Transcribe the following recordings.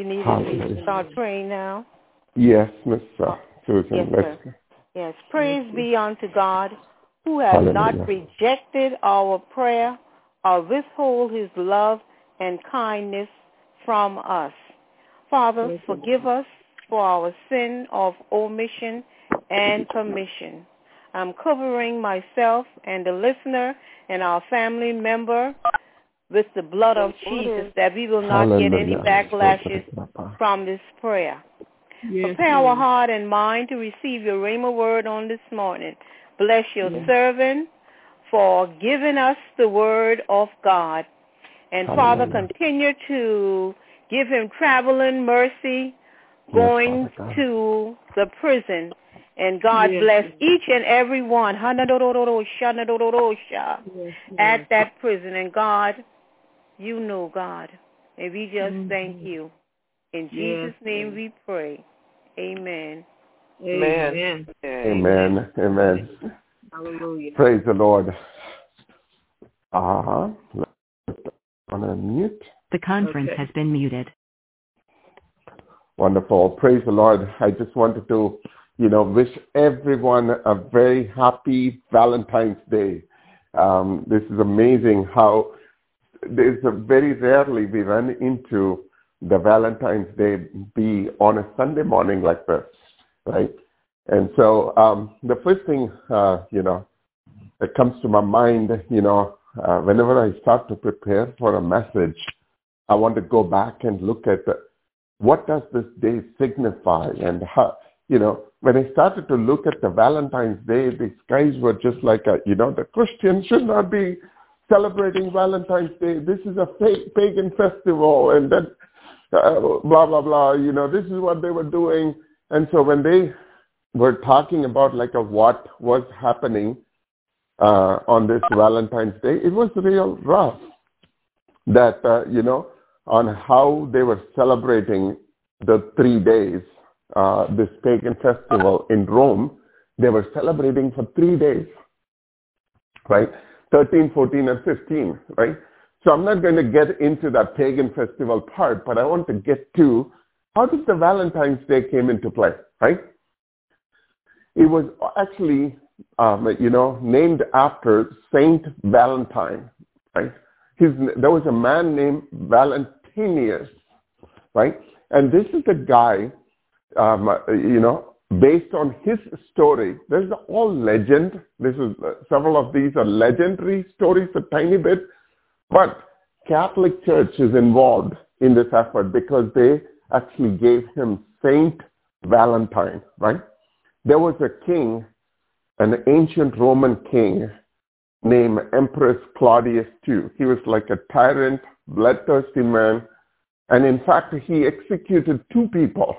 You need Hallelujah. to start praying now. Yes, Miss uh, Susan. Yes, Let's- sir. Yes, praise be unto God who has Hallelujah. not rejected our prayer or withhold his love and kindness from us. Father, forgive us for our sin of omission and commission. I'm covering myself and the listener and our family member with the blood of Jesus that we will not get any backlashes from this prayer. Prepare our heart and mind to receive your Rhema word on this morning. Bless your servant for giving us the word of God. And Father, continue to give him traveling mercy going Father to the prison. And God Yes. bless each and every one at that prison. And God, you know, God. And we just thank you. In Yes, Jesus' name we pray. Amen. Amen. Amen. Amen. Hallelujah. Praise the Lord. Uh-huh. On a mute. The conference Okay. has been muted. Wonderful. Praise the Lord. I just wanted to, you know, wish everyone a very happy Valentine's Day. Um, this is amazing how there's a very rarely we run into the Valentine's Day be on a Sunday morning like this, right? And so um, the first thing, uh, you know, that comes to my mind, you know, uh, whenever I start to prepare for a message, I want to go back and look at the, what does this day signify and how, you know, when I started to look at the Valentine's Day, these guys were just like, a, you know, the Christians should not be celebrating Valentine's Day. This is a pagan festival and then uh, blah, blah, blah. You know, this is what they were doing. And so when they were talking about like a what was happening uh, on this Valentine's Day, it was real rough that, uh, you know, on how they were celebrating the three days, uh, this pagan festival in Rome. They were celebrating for three days, right? 13, 14, and 15, right? So I'm not going to get into that pagan festival part, but I want to get to how did the Valentine's Day came into play, right? It was actually, um, you know, named after Saint Valentine, right? His, there was a man named Valentinius, right? And this is the guy, um, you know, based on his story. There's all legend. This is uh, several of these are legendary stories, a tiny bit, but Catholic Church is involved in this effort because they actually gave him Saint Valentine, right? There was a king, an ancient Roman king named Empress Claudius II. He was like a tyrant, bloodthirsty man, and in fact, he executed two people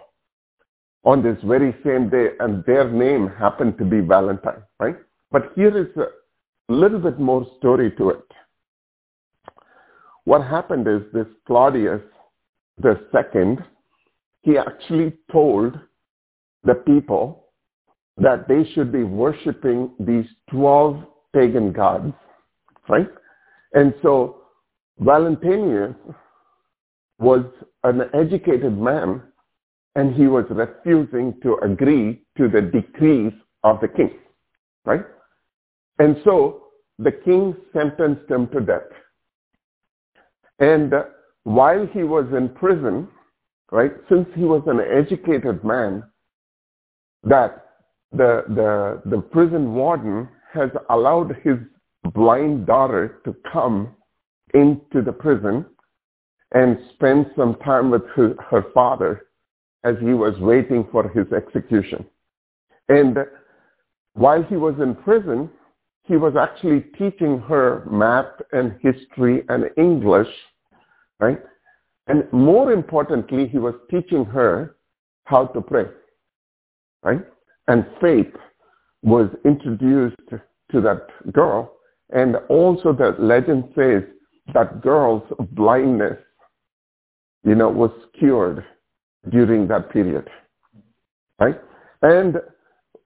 on this very same day, and their name happened to be Valentine, right? But here is a little bit more story to it. What happened is this Claudius the second, he actually told the people that they should be worshiping these 12 pagan gods, right? And so Valentinius was an educated man and he was refusing to agree to the decrees of the king, right? And so the king sentenced him to death. And uh, while he was in prison, right, since he was an educated man, that the, the, the prison warden has allowed his blind daughter to come into the prison and spend some time with her, her father as he was waiting for his execution. And while he was in prison, he was actually teaching her math and history and English, right? And more importantly, he was teaching her how to pray, right? And faith was introduced to that girl. And also the legend says that girl's blindness, you know, was cured during that period, right? And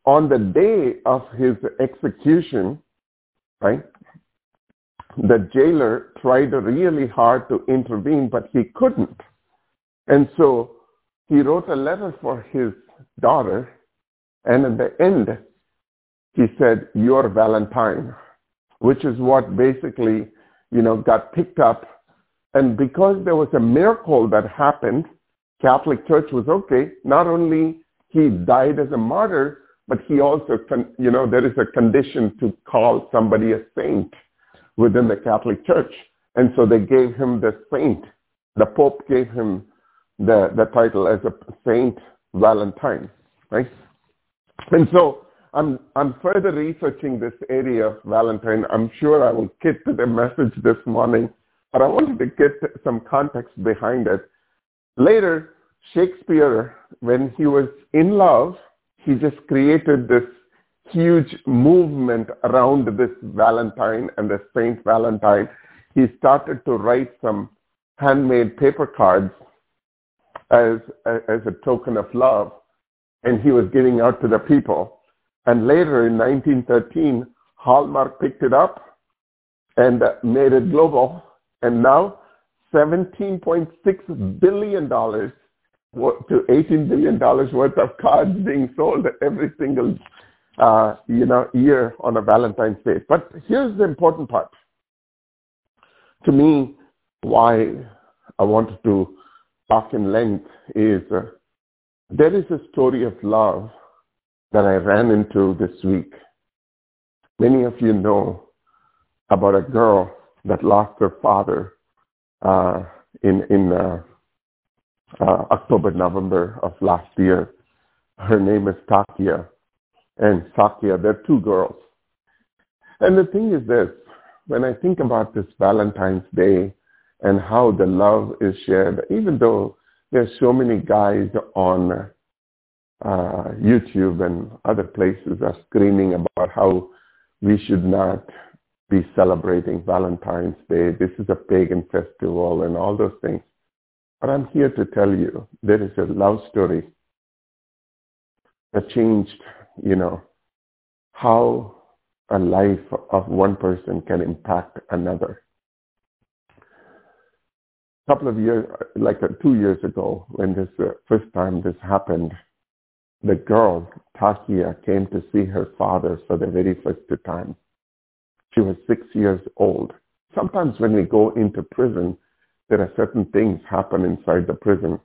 on the day of his execution, right, the jailer tried really hard to intervene, but he couldn't And so he wrote a letter for his daughter, and at the end, he said, your Valentine, which is what basically, you know, got picked up. And because there was a miracle that happened, Catholic Church was okay. Not only he died as a martyr, but he also, you know, there is a condition to call somebody a saint within the Catholic Church. And so they gave him the saint. The Pope gave him the, the title as a Saint Valentine, right? And so I'm, I'm further researching this area of Valentine. I'm sure I will get to the message this morning, but I wanted to get some context behind it. Later, Shakespeare, when he was in love, he just created this huge movement around this Valentine and the Saint Valentine. He started to write some handmade paper cards as, as a token of love, and he was giving out to the people. And later in 1913, Hallmark picked it up and made it global. And now $17.6 billion to $18 billion worth of cards being sold every single uh, you know, year on a Valentine's Day. But here's the important part. To me, why I wanted to talk in length is uh, there is a story of love that I ran into this week. Many of you know about a girl that lost her father uh, in in uh, uh, October, November of last year. Her name is Takia, and Sakia. They're two girls. And the thing is this: when I think about this Valentine's Day and how the love is shared, even though there's so many guys on uh, YouTube and other places are screaming about how we should not be celebrating Valentine's Day. This is a pagan festival and all those things. But I'm here to tell you there is a love story that changed, you know, how a life of one person can impact another. A couple of years, like uh, two years ago, when this uh, first time this happened, the girl, Takia, came to see her father for the very first time. She was six years old. Sometimes when we go into prison, there are certain things happen inside the prison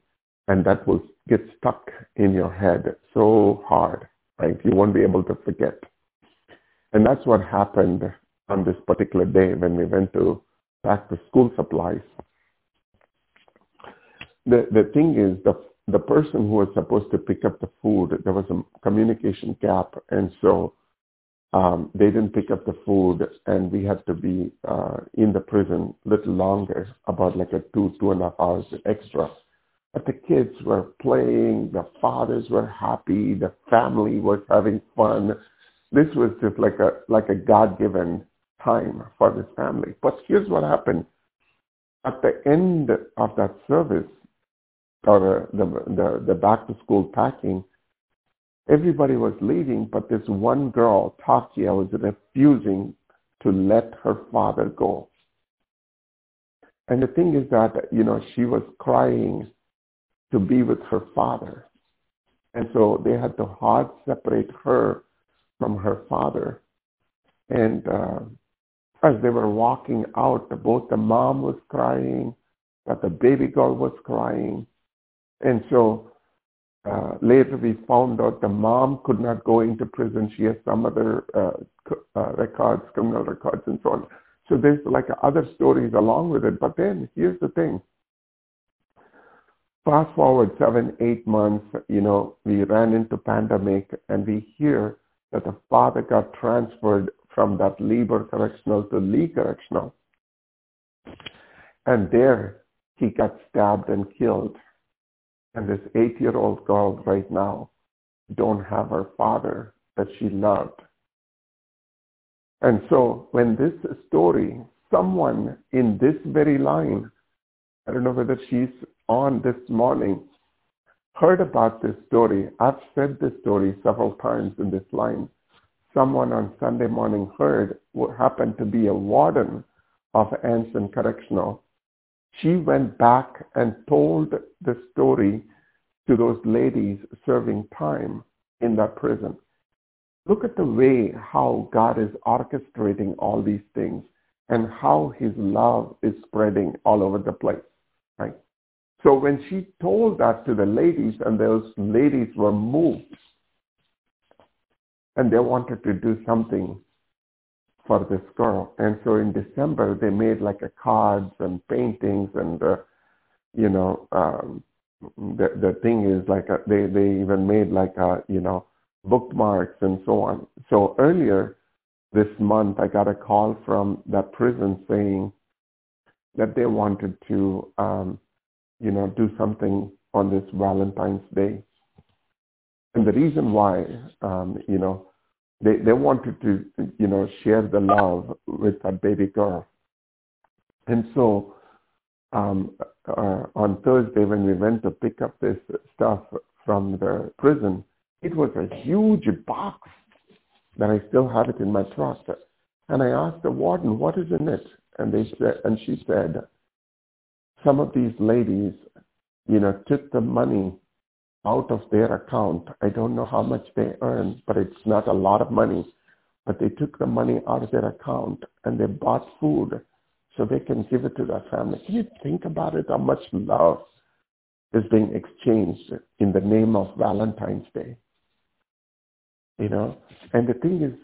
and that will get stuck in your head so hard, right? You won't be able to forget. And that's what happened on this particular day when we went to pack the school supplies. The, the thing is, the, the person who was supposed to pick up the food, there was a communication gap. And so um, they didn't pick up the food and we had to be uh, in the prison a little longer, about like a two, two and a half hours extra. But the kids were playing, the fathers were happy, the family was having fun. This was just like a like a God-given time for this family. But here's what happened. At the end of that service, or the, the, the back to school packing, Everybody was leaving, but this one girl, Takia, was refusing to let her father go. And the thing is that, you know, she was crying to be with her father. And so they had to hard separate her from her father. And uh, as they were walking out, both the mom was crying, but the baby girl was crying. And so uh, later we found out the mom could not go into prison. She has some other uh, uh, records, criminal records and so on. So there's like other stories along with it. But then here's the thing. Fast forward seven, eight months, you know, we ran into pandemic and we hear that the father got transferred from that Lieber Correctional to Lee Correctional. And there he got stabbed and killed and this eight-year-old girl right now don't have her father that she loved. And so when this story, someone in this very line, I don't know whether she's on this morning, heard about this story. I've said this story several times in this line. Someone on Sunday morning heard what happened to be a warden of Anson Correctional she went back and told the story to those ladies serving time in that prison. Look at the way how God is orchestrating all these things and how his love is spreading all over the place, right? So when she told that to the ladies and those ladies were moved and they wanted to do something for this girl. And so in December, they made like a cards and paintings and, uh, you know, um, the, the thing is like a, they, they even made like a, you know, bookmarks and so on. So earlier this month, I got a call from that prison saying that they wanted to, um, you know, do something on this Valentine's Day. And the reason why, um, you know, they, they wanted to, you know, share the love with that baby girl. And so um, uh, on Thursday when we went to pick up this stuff from the prison, it was a huge box that I still have it in my truck. And I asked the warden, what is in it? And they said, and she said, some of these ladies, you know, took the money out of their account. I don't know how much they earn, but it's not a lot of money. But they took the money out of their account and they bought food so they can give it to their family. Can you think about it? How much love is being exchanged in the name of Valentine's Day? You know, and the thing is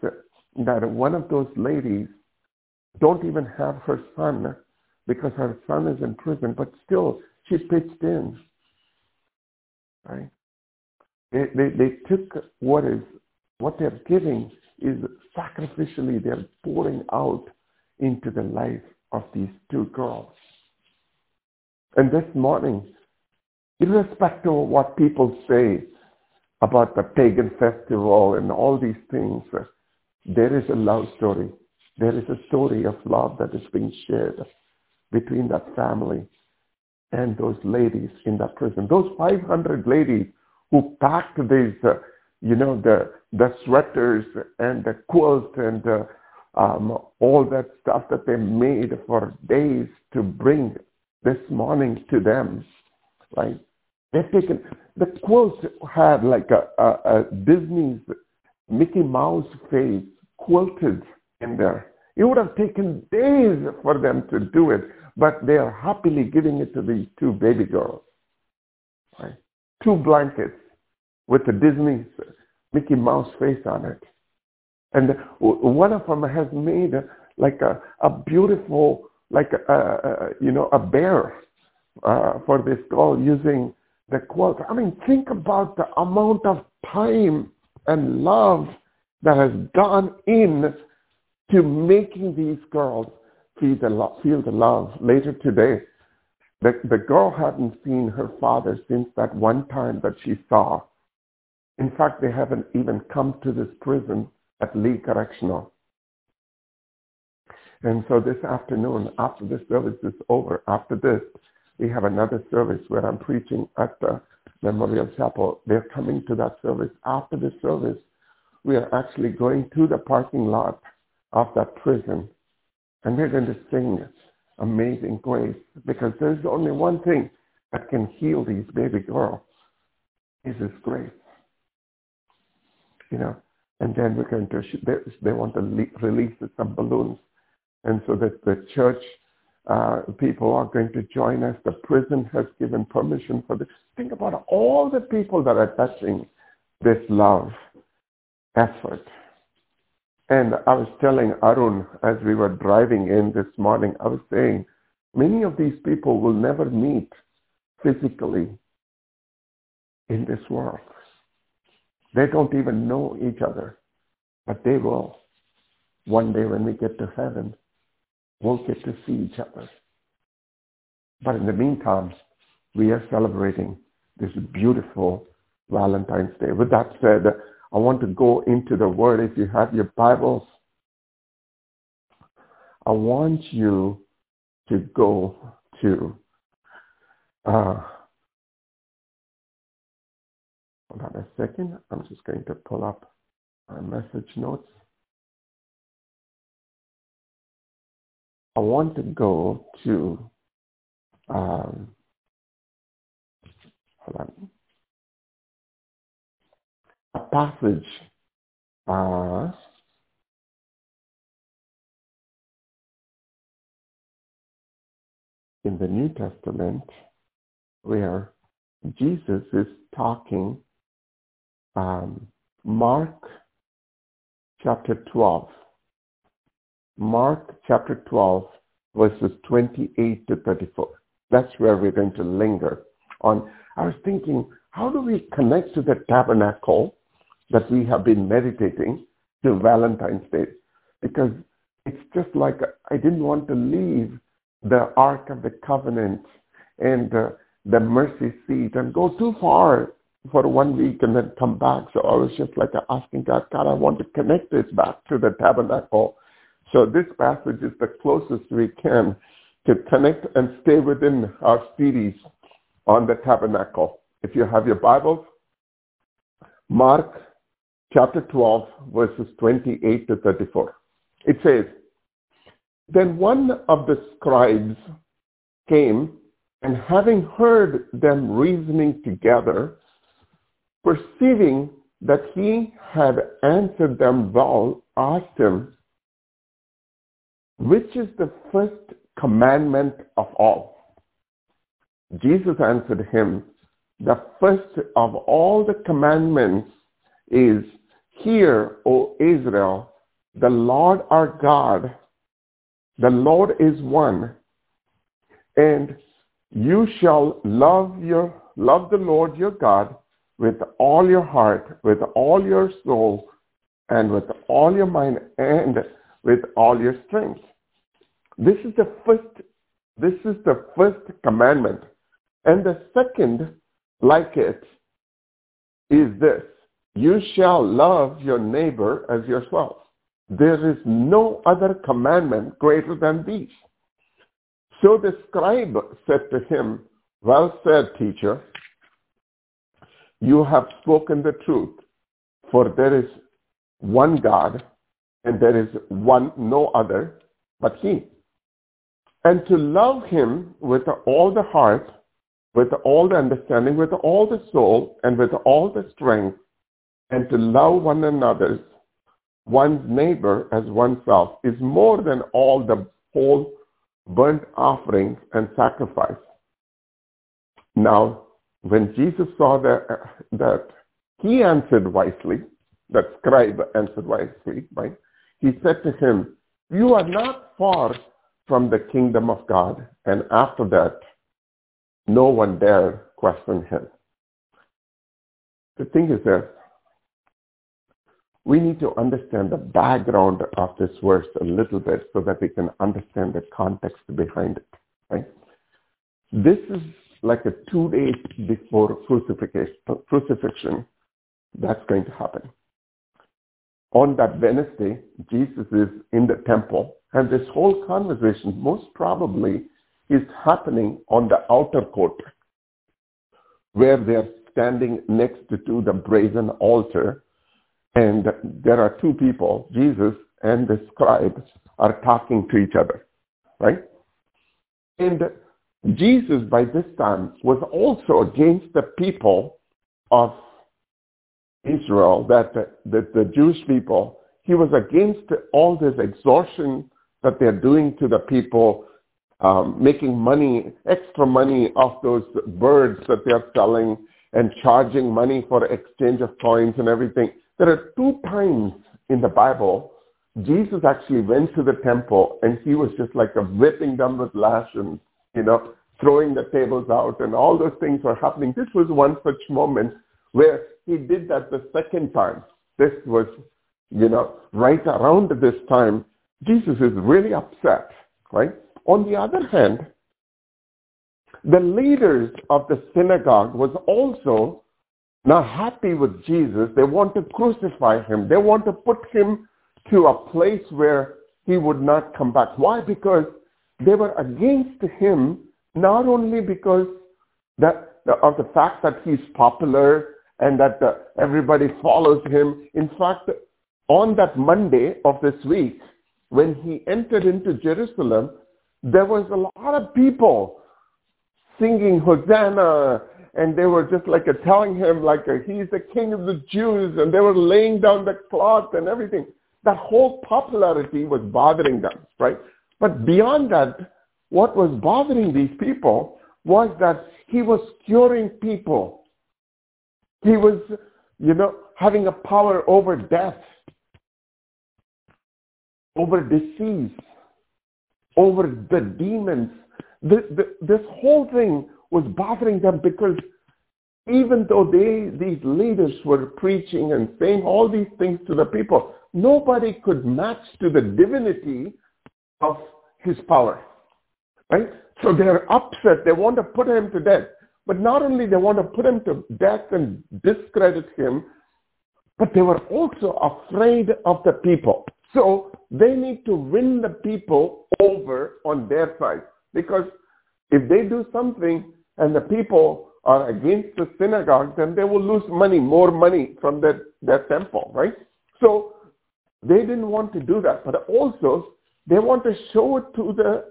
that one of those ladies don't even have her son because her son is in prison, but still she pitched in. Right? They, they, they took what is what they're giving is sacrificially they're pouring out into the life of these two girls. And this morning, irrespective of what people say about the pagan festival and all these things, there is a love story. There is a story of love that is being shared between that family and those ladies in that prison. Those 500 ladies who packed these, uh, you know, the, the sweaters and the quilt and uh, um, all that stuff that they made for days to bring this morning to them, right? They've taken, the quilt had like a, a, a Disney's Mickey Mouse face quilted in there. It would have taken days for them to do it, but they are happily giving it to these two baby girls. Right? Two blankets with the Disney Mickey Mouse face on it. And one of them has made like a, a beautiful, like a, a, you know, a bear uh, for this girl using the quilt. I mean, think about the amount of time and love that has gone in to making these girls feel the, lo- feel the love. Later today, the, the girl hadn't seen her father since that one time that she saw. In fact, they haven't even come to this prison at Lee Correctional. And so this afternoon, after the service is over, after this, we have another service where I'm preaching at the Memorial Chapel. They're coming to that service. After the service, we are actually going to the parking lot of that prison. And we're going to sing Amazing Grace because there's only one thing that can heal these baby girls is His grace. You know, and then we're going to, they, they want to le- release some balloons. And so that the church uh, people are going to join us. The prison has given permission for this. Think about all the people that are touching this love effort. And I was telling Arun as we were driving in this morning, I was saying, many of these people will never meet physically in this world. They don't even know each other, but they will. One day when we get to heaven, we'll get to see each other. But in the meantime, we are celebrating this beautiful Valentine's Day. With that said, I want to go into the Word. If you have your Bibles, I want you to go to uh, hold on a second. I'm just going to pull up my message notes. I want to go to um, hold on, a passage uh, in the New Testament where Jesus is talking, um, Mark chapter 12. Mark chapter 12, verses 28 to 34. That's where we're going to linger on. I was thinking, how do we connect to the tabernacle that we have been meditating to Valentine's Day? Because it's just like I didn't want to leave the Ark of the Covenant and uh, the mercy seat and go too far for one week and then come back. So I was just like asking God, God, I want to connect this back to the tabernacle. So this passage is the closest we can to connect and stay within our series on the tabernacle. If you have your Bibles, Mark chapter 12, verses 28 to 34. It says, Then one of the scribes came and having heard them reasoning together, perceiving that he had answered them well, asked him, which is the first commandment of all? Jesus answered him, the first of all the commandments is, Hear, O Israel, the Lord our God, the Lord is one, and you shall love your love the Lord your God with all your heart, with all your soul, and with all your mind, and with all your strength. This is the first this is the first commandment. And the second, like it, is this. You shall love your neighbor as yourself. There is no other commandment greater than these. So the scribe said to him, Well said, teacher. You have spoken the truth, for there is one God, and there is one no other but he. And to love him with all the heart, with all the understanding, with all the soul, and with all the strength, and to love one another, one's neighbor as oneself, is more than all the whole burnt offerings and sacrifice. Now, when Jesus saw that, that he answered wisely, that scribe answered wisely, right? He said to him, you are not far from the kingdom of God. And after that, no one dare question him. The thing is this, we need to understand the background of this verse a little bit so that we can understand the context behind it. Right? This is like a two days before crucifixion, crucifixion that's going to happen. On that Wednesday, Jesus is in the temple, and this whole conversation most probably is happening on the outer court, where they're standing next to the brazen altar and there are two people, Jesus and the scribes, are talking to each other, right? And Jesus, by this time, was also against the people of Israel, that the, the, the Jewish people. He was against all this extortion that they're doing to the people, um, making money, extra money off those birds that they're selling and charging money for exchange of coins and everything. There are two times in the Bible Jesus actually went to the temple and he was just like a whipping them with lashes, you know, throwing the tables out and all those things were happening. This was one such moment where he did that the second time. This was, you know, right around this time. Jesus is really upset, right? On the other hand, the leaders of the synagogue was also not happy with Jesus. They want to crucify him. They want to put him to a place where he would not come back. Why? Because they were against him not only because that, of the fact that he's popular and that uh, everybody follows him. In fact, on that Monday of this week, when he entered into Jerusalem, there was a lot of people singing Hosanna, and they were just like telling him like he's the king of the Jews, and they were laying down the cloth and everything. That whole popularity was bothering them, right? But beyond that, what was bothering these people was that he was curing people. He was, you know, having a power over death, over disease, over the demons. The, this whole thing was bothering them because even though they, these leaders were preaching and saying all these things to the people, nobody could match to the divinity of his power. Right? So they're upset. They want to put him to death. But not only they want to put him to death and discredit him, but they were also afraid of the people. So they need to win the people over on their side. Because if they do something and the people are against the synagogue, then they will lose money, more money from their, their temple, right? So they didn't want to do that. But also, they want to show it to the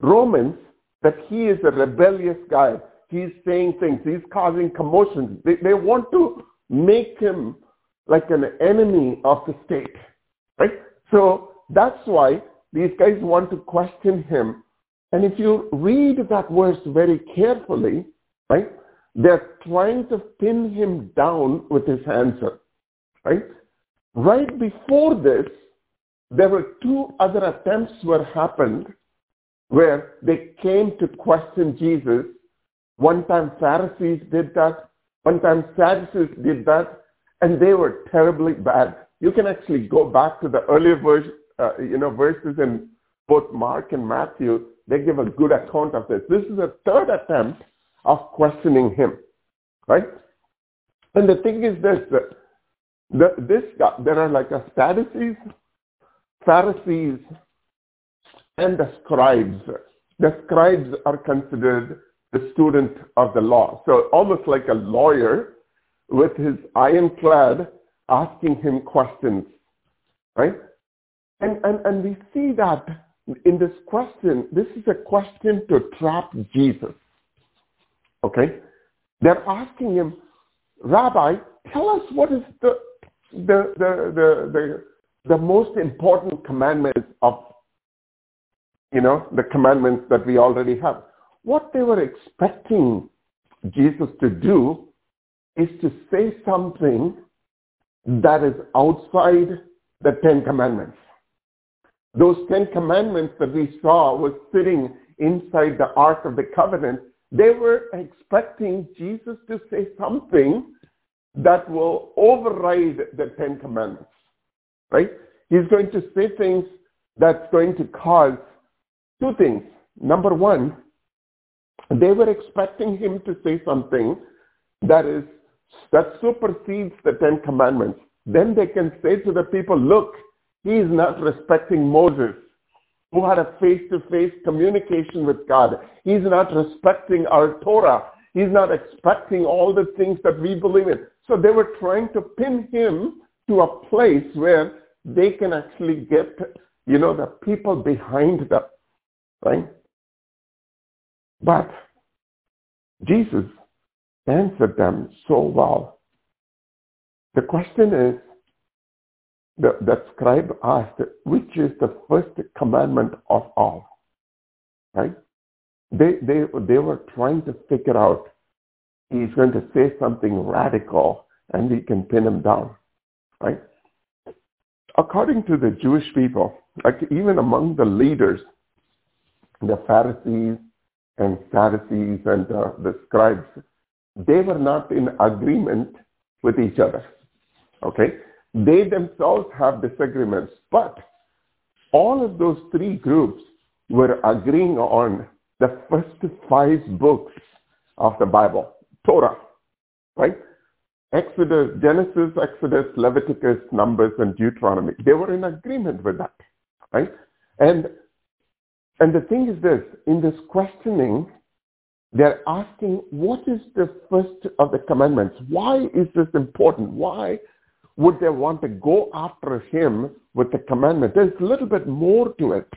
Romans that he is a rebellious guy. He's saying things. He's causing commotions. They, they want to make him like an enemy of the state, right? So that's why these guys want to question him. And if you read that verse very carefully, right, they're trying to pin him down with his answer, right? Right before this, there were two other attempts were happened where they came to question Jesus. One time Pharisees did that. One time Sadducees did that. And they were terribly bad. You can actually go back to the earlier verse, uh, you know, verses in both Mark and Matthew. They give a good account of this. This is a third attempt of questioning him, right? And the thing is this, the, this guy, there are like a Sadducees, Pharisees, and the scribes. The scribes are considered the student of the law. So almost like a lawyer with his ironclad asking him questions, right? And, and, and we see that in this question, this is a question to trap Jesus. Okay? They're asking him, Rabbi, tell us what is the, the, the, the, the, the most important commandment of you know, the commandments that we already have. What they were expecting Jesus to do is to say something that is outside the Ten Commandments. Those Ten Commandments that we saw was sitting inside the Ark of the Covenant. They were expecting Jesus to say something that will override the Ten Commandments, right? He's going to say things that's going to cause Two things. Number one, they were expecting him to say something that is that supersedes the Ten Commandments. Then they can say to the people, look, he is not respecting Moses, who had a face-to-face communication with God. He's not respecting our Torah. He's not expecting all the things that we believe in. So they were trying to pin him to a place where they can actually get, you know, the people behind them. Right? But Jesus answered them so well. The question is, the, the scribe asked, which is the first commandment of all? Right? They, they, they were trying to figure out, he's going to say something radical and we can pin him down. Right? According to the Jewish people, like even among the leaders, the Pharisees and Sadducees and uh, the scribes, they were not in agreement with each other. Okay? They themselves have disagreements, but all of those three groups were agreeing on the first five books of the Bible, Torah, right? Exodus, Genesis, Exodus, Leviticus, Numbers, and Deuteronomy. They were in agreement with that, right? And and the thing is this, in this questioning, they're asking, what is the first of the commandments? Why is this important? Why would they want to go after him with the commandment? There's a little bit more to it.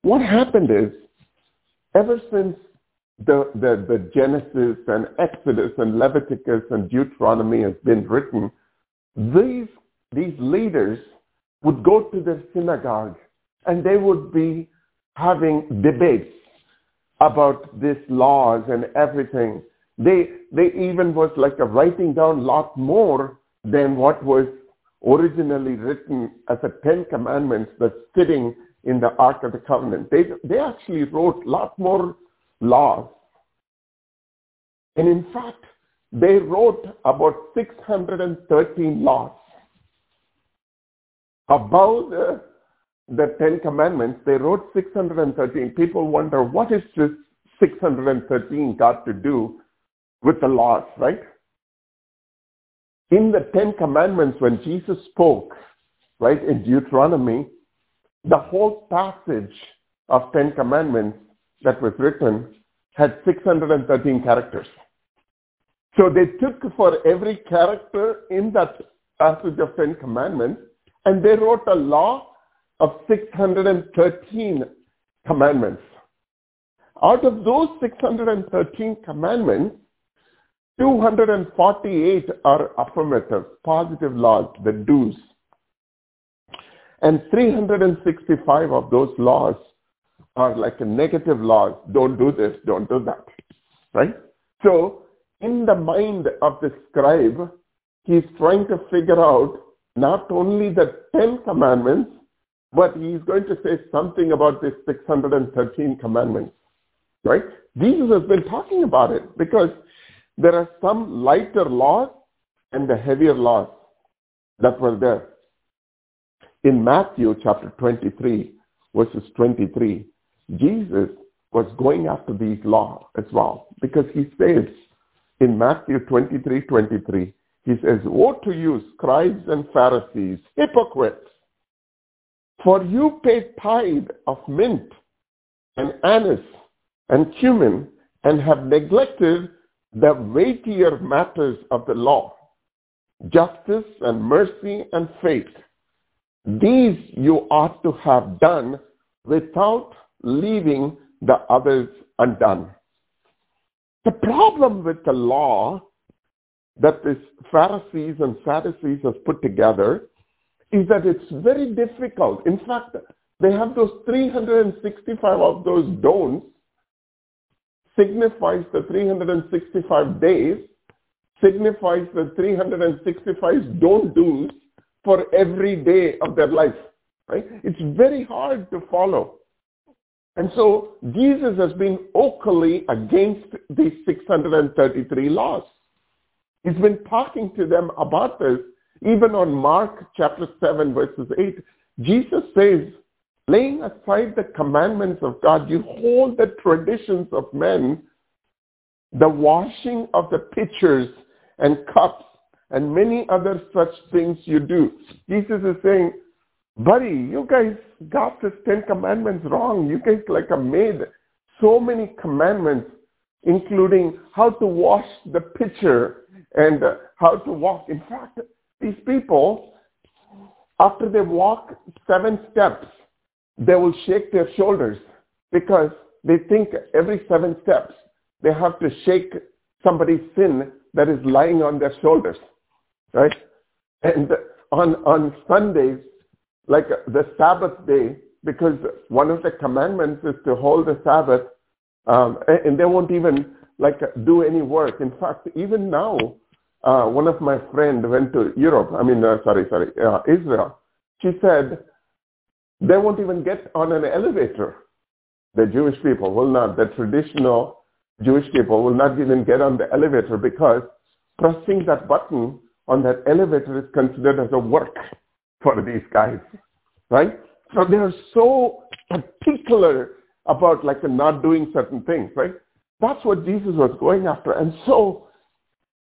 What happened is, ever since the, the, the Genesis and Exodus and Leviticus and Deuteronomy has been written, these, these leaders would go to their synagogue and they would be having debates about these laws and everything. They, they even was like a writing down lot more than what was originally written as the Ten Commandments that's sitting in the Ark of the Covenant. They, they actually wrote a lot more laws. And in fact, they wrote about 613 laws. Above the, the Ten Commandments, they wrote 613. People wonder, what is this 613 got to do with the laws, right? In the Ten Commandments, when Jesus spoke, right, in Deuteronomy, the whole passage of Ten Commandments that was written had 613 characters. So they took for every character in that passage of Ten Commandments and they wrote a law of 613 commandments. Out of those 613 commandments, 248 are affirmative, positive laws, the do's. And 365 of those laws are like a negative laws. Don't do this, don't do that. Right? So in the mind of the scribe, he's trying to figure out not only the Ten Commandments, but he's going to say something about the 613 commandments. Right? Jesus has been talking about it because there are some lighter laws and the heavier laws that were there. In Matthew chapter 23, verses 23, Jesus was going after these laws as well because he says in Matthew 23, 23, he says, Woe to you, scribes and Pharisees, hypocrites! For you pay tithe of mint and anise and cumin and have neglected the weightier matters of the law, justice and mercy and faith. These you ought to have done without leaving the others undone. The problem with the law that the Pharisees and Sadducees have put together is that it's very difficult. In fact, they have those 365 of those don'ts signifies the 365 days, signifies the 365 don't do's for every day of their life. Right? It's very hard to follow. And so Jesus has been vocally against these 633 laws. He's been talking to them about this. Even on Mark chapter 7 verses 8, Jesus says, laying aside the commandments of God, you hold the traditions of men, the washing of the pitchers and cups, and many other such things you do. Jesus is saying, buddy, you guys got the Ten Commandments wrong. You guys like have made so many commandments, including how to wash the pitcher and uh, how to walk. In fact, these people, after they walk seven steps, they will shake their shoulders because they think every seven steps they have to shake somebody's sin that is lying on their shoulders, right? And on, on Sundays, like the Sabbath day, because one of the commandments is to hold the Sabbath, um, and they won't even like do any work. In fact, even now, uh, one of my friends went to Europe. I mean, uh, sorry, sorry, uh, Israel. She said they won't even get on an elevator. The Jewish people will not. The traditional Jewish people will not even get on the elevator because pressing that button on that elevator is considered as a work for these guys, right? So they are so particular about like not doing certain things, right? That's what Jesus was going after. And so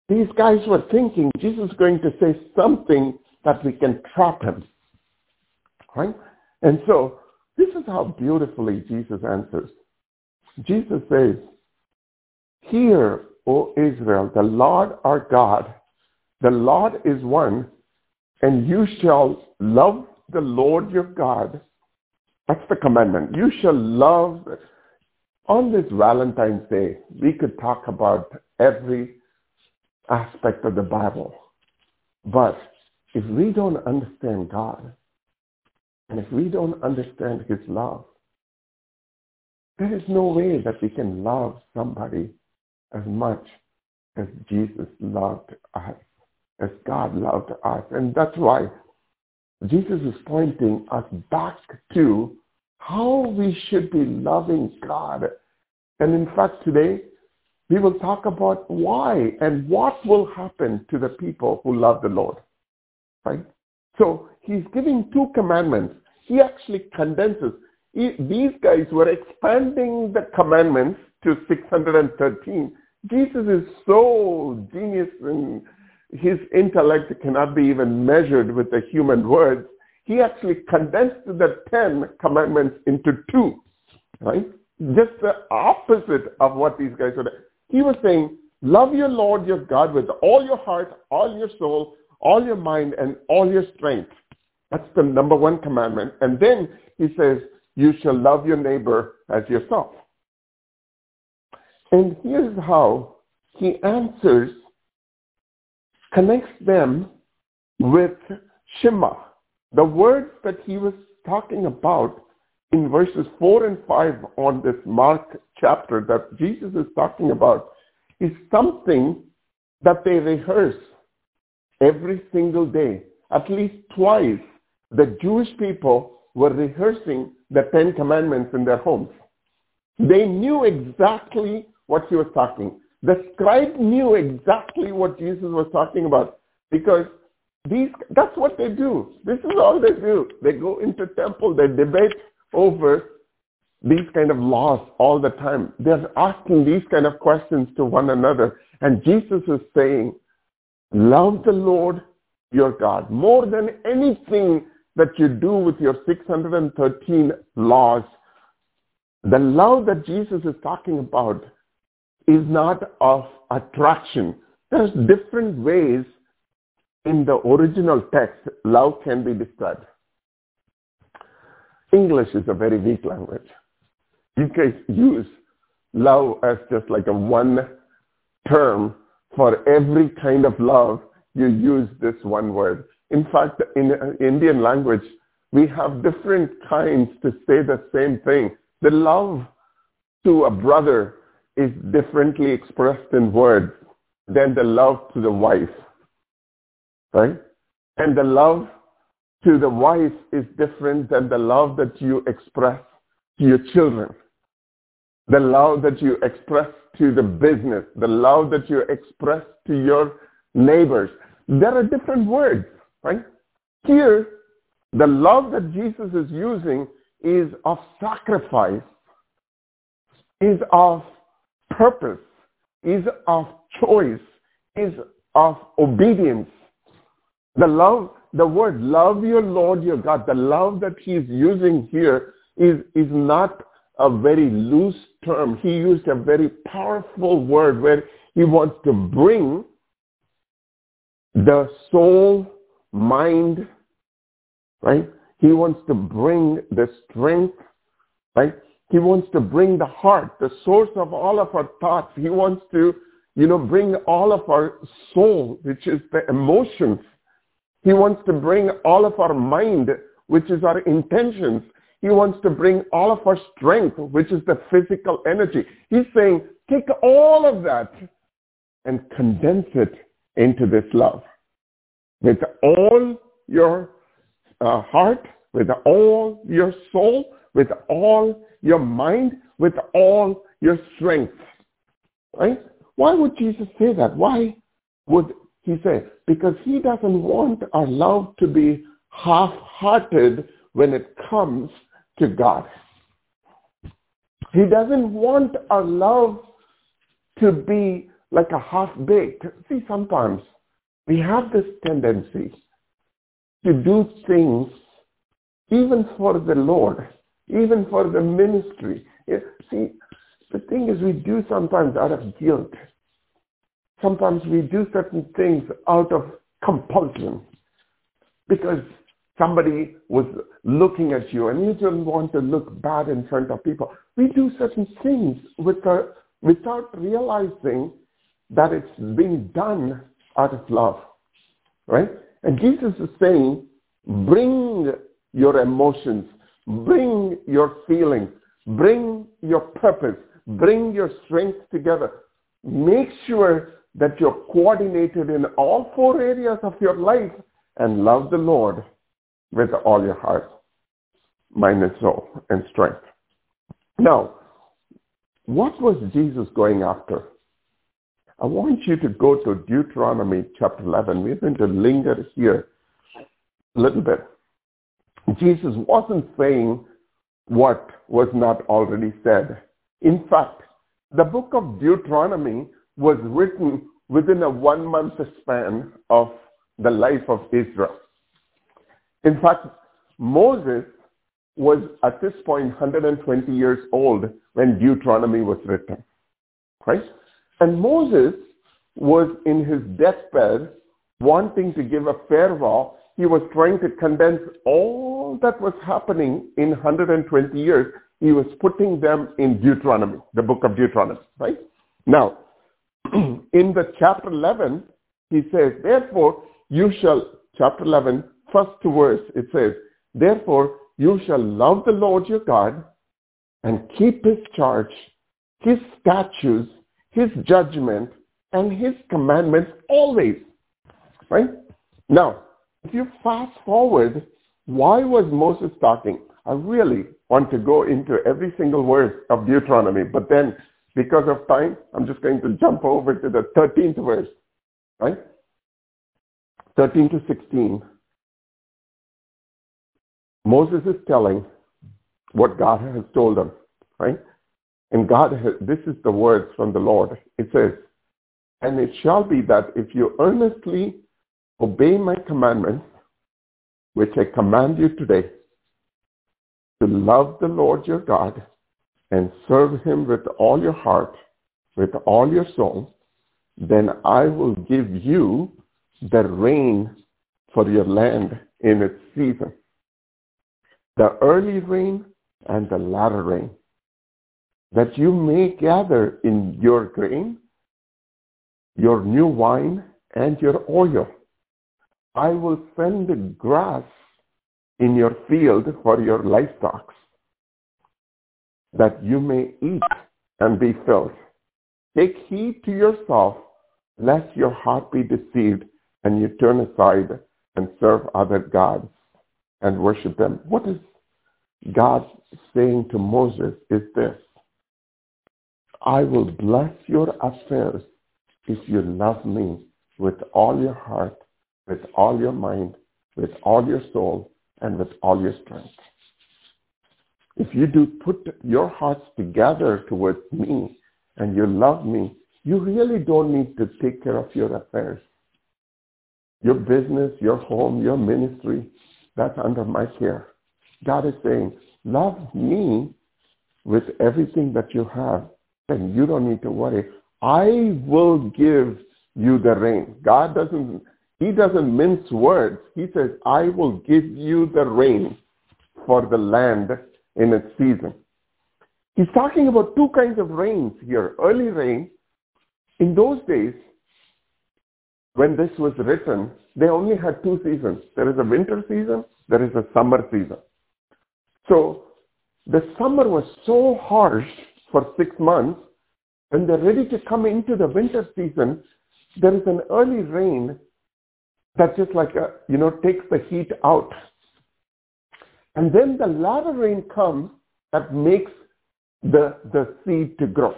these guys were thinking Jesus is going to say something that we can trap him, right? And so this is how beautifully Jesus answers. Jesus says, Hear, O Israel, the Lord our God, the Lord is one, and you shall love the Lord your God. That's the commandment. You shall love on this Valentine's Day, we could talk about every aspect of the Bible. But if we don't understand God, and if we don't understand his love, there is no way that we can love somebody as much as Jesus loved us, as God loved us. And that's why Jesus is pointing us back to how we should be loving God. And in fact, today, we will talk about why and what will happen to the people who love the Lord. Right? So he's giving two commandments. He actually condenses. He, these guys were expanding the commandments to 613. Jesus is so genius and his intellect cannot be even measured with the human words. He actually condensed the 10 commandments into two, right? Just the opposite of what these guys were. He was saying, love your Lord your God with all your heart, all your soul, all your mind, and all your strength. That's the number one commandment. And then he says, you shall love your neighbor as yourself. And here's how he answers, connects them with Shema. The words that he was talking about in verses 4 and 5 on this Mark chapter that Jesus is talking about is something that they rehearse every single day. At least twice, the Jewish people were rehearsing the Ten Commandments in their homes. They knew exactly what he was talking. The scribe knew exactly what Jesus was talking about because these that's what they do. This is all they do. They go into temple, they debate over these kind of laws all the time. They're asking these kind of questions to one another. And Jesus is saying, love the Lord your God more than anything that you do with your 613 laws. The love that Jesus is talking about is not of attraction. There's different ways in the original text love can be described. English is a very weak language. You can use love as just like a one term for every kind of love. You use this one word. In fact, in uh, Indian language, we have different kinds to say the same thing. The love to a brother is differently expressed in words than the love to the wife. Right? And the love to the wife is different than the love that you express to your children. The love that you express to the business, the love that you express to your neighbors. There are different words, right? Here, the love that Jesus is using is of sacrifice, is of purpose, is of choice, is of obedience. The love, the word love your Lord your God, the love that he's using here is, is not a very loose term. He used a very powerful word where he wants to bring the soul, mind, right? He wants to bring the strength, right? He wants to bring the heart, the source of all of our thoughts. He wants to, you know, bring all of our soul, which is the emotions. He wants to bring all of our mind, which is our intentions. He wants to bring all of our strength, which is the physical energy. He's saying, take all of that and condense it into this love. With all your uh, heart, with all your soul, with all your mind, with all your strength. Right? Why would Jesus say that? Why would he say? Because he doesn't want our love to be half-hearted when it comes to God. He doesn't want our love to be like a half-baked. See, sometimes we have this tendency to do things even for the Lord even for the ministry. See, the thing is we do sometimes out of guilt. Sometimes we do certain things out of compulsion. Because somebody was looking at you and you don't want to look bad in front of people. We do certain things with without realizing that it's being done out of love. Right? And Jesus is saying, bring your emotions, bring your feelings, bring your purpose, bring your strength together. Make sure that you're coordinated in all four areas of your life and love the Lord with all your heart, mind and soul and strength. Now, what was Jesus going after? I want you to go to Deuteronomy chapter 11. We're going to linger here a little bit. Jesus wasn't saying what was not already said. In fact, the book of Deuteronomy was written within a one month span of the life of Israel. In fact, Moses was at this point 120 years old when Deuteronomy was written. Right? And Moses was in his deathbed wanting to give a farewell. He was trying to condense all that was happening in 120 years. He was putting them in Deuteronomy, the book of Deuteronomy, right? Now, in the chapter 11, he says, therefore, you shall, chapter 11, first verse, it says, therefore, you shall love the Lord your God and keep his charge, his statutes, his judgment, and his commandments always. Right? Now, if you fast forward, why was Moses talking? I really want to go into every single verse of Deuteronomy, but then because of time, I'm just going to jump over to the 13th verse, right? 13 to 16. Moses is telling what God has told him, right? And God, this is the words from the Lord. It says, and it shall be that if you earnestly obey my commandments, which I command you today, to love the Lord your God and serve him with all your heart, with all your soul, then I will give you the rain for your land in its season. The early rain and the latter rain, that you may gather in your grain, your new wine, and your oil. I will send grass in your field for your livestock, that you may eat and be filled. Take heed to yourself, lest your heart be deceived and you turn aside and serve other gods and worship them. What is God saying to Moses is this. I will bless your affairs if you love me with all your heart, with all your mind, with all your soul, and with all your strength. If you do put your hearts together towards me and you love me, you really don't need to take care of your affairs. Your business, your home, your ministry, that's under my care. God is saying, love me with everything that you have, and you don't need to worry. I will give you the rain. God doesn't, he doesn't mince words. He says, I will give you the rain for the land in its season. He's talking about two kinds of rains here. Early rain, in those days, when this was written, they only had two seasons. There is a winter season, there is a summer season. So the summer was so harsh for six months. When they're ready to come into the winter season, there is an early rain that just like, a, you know, takes the heat out. And then the latter rain comes that makes the, the seed to grow.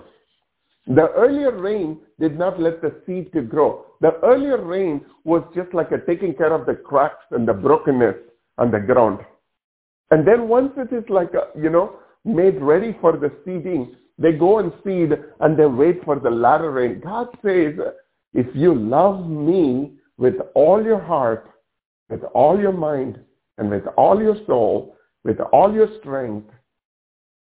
The earlier rain did not let the seed to grow. The earlier rain was just like a taking care of the cracks and the brokenness on the ground. And then once it is like, a, you know, made ready for the seeding, they go and seed and they wait for the latter rain. God says, if you love me with all your heart, with all your mind, and with all your soul, with all your strength,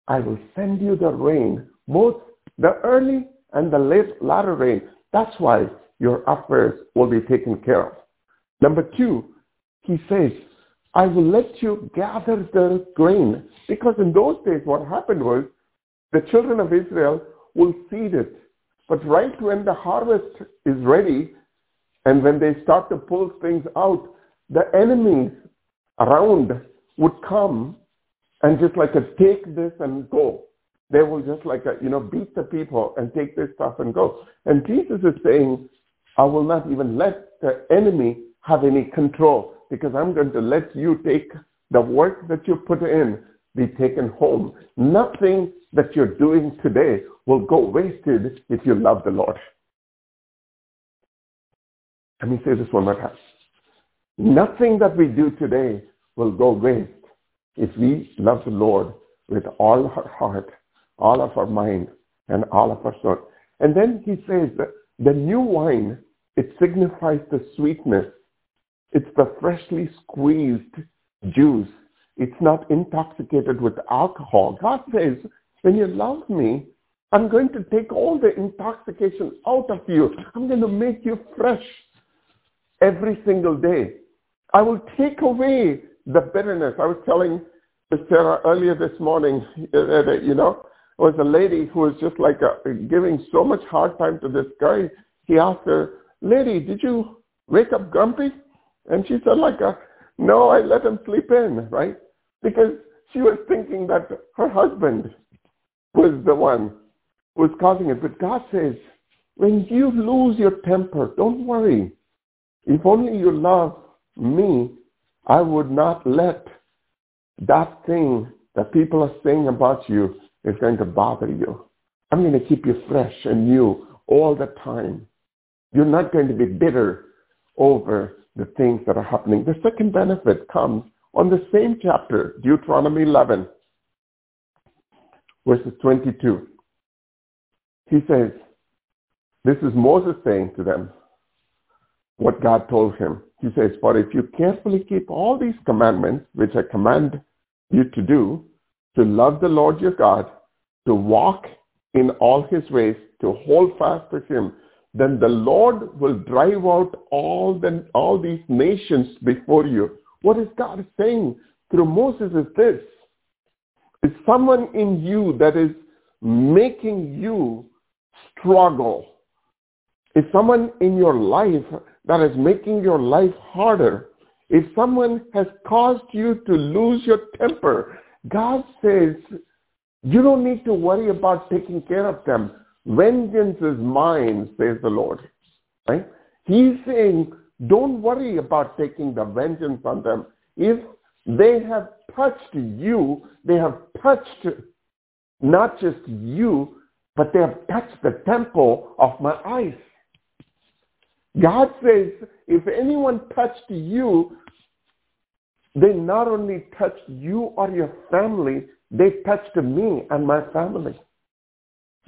I will send you the rain, both the early and the late latter rain. That's why your affairs will be taken care of. Number two, he says, I will let you gather the grain. Because in those days, what happened was the children of Israel will seed it. But right when the harvest is ready and when they start to pull things out, the enemies around would come and just like a take this and go. They will just like a, you know, beat the people and take this stuff and go. And Jesus is saying, I will not even let the enemy have any control because I'm going to let you take the work that you put in be taken home. Nothing that you're doing today will go wasted if you love the Lord. Let me say this one more time. Nothing that we do today will go waste if we love the Lord with all our heart, all of our mind, and all of our soul. And then he says that the new wine, it signifies the sweetness. It's the freshly squeezed juice. It's not intoxicated with alcohol. God says, when you love me, I'm going to take all the intoxication out of you. I'm going to make you fresh every single day. I will take away the bitterness. I was telling Sarah earlier this morning, you know, was a lady who was just like a, uh, giving so much hard time to this guy. He asked her, lady, did you wake up grumpy? And she said like, uh, no, I let him sleep in, right? Because she was thinking that her husband was the one who was causing it. But God says, when you lose your temper, don't worry. If only you love me, I would not let that thing that people are saying about you is going to bother you. I'm going to keep you fresh and new all the time. You're not going to be bitter over the things that are happening. The second benefit comes on the same chapter, Deuteronomy 11, verses 22. He says, this is Moses saying to them what God told him. He says, For if you carefully keep all these commandments, which I command you to do, to love the Lord your God, to walk in all his ways, to hold fast to him, then the Lord will drive out all, the, all these nations before you. What is God saying through Moses is this. Is someone in you that is making you struggle. Is someone in your life that is making your life harder. If someone has caused you to lose your temper, God says, you don't need to worry about taking care of them. Vengeance is mine, says the Lord. Right? He's saying, don't worry about taking the vengeance on them. If they have touched you, they have touched not just you, but they have touched the temple of my eyes. God says, if anyone touched you, they not only touched you or your family, they touched me and my family.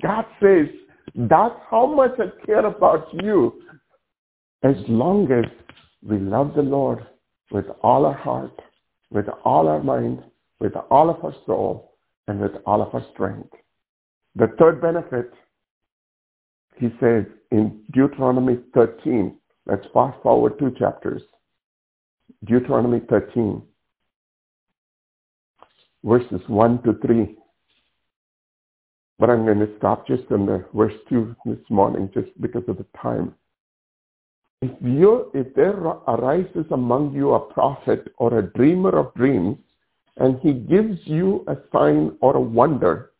God says, that's how much I care about you as long as we love the Lord with all our heart, with all our mind, with all of our soul, and with all of our strength. The third benefit he says in Deuteronomy 13, let's fast forward two chapters. Deuteronomy 13, verses 1 to 3. But I'm going to stop just in the verse 2 this morning just because of the time. If, you, if there arises among you a prophet or a dreamer of dreams, and he gives you a sign or a wonder,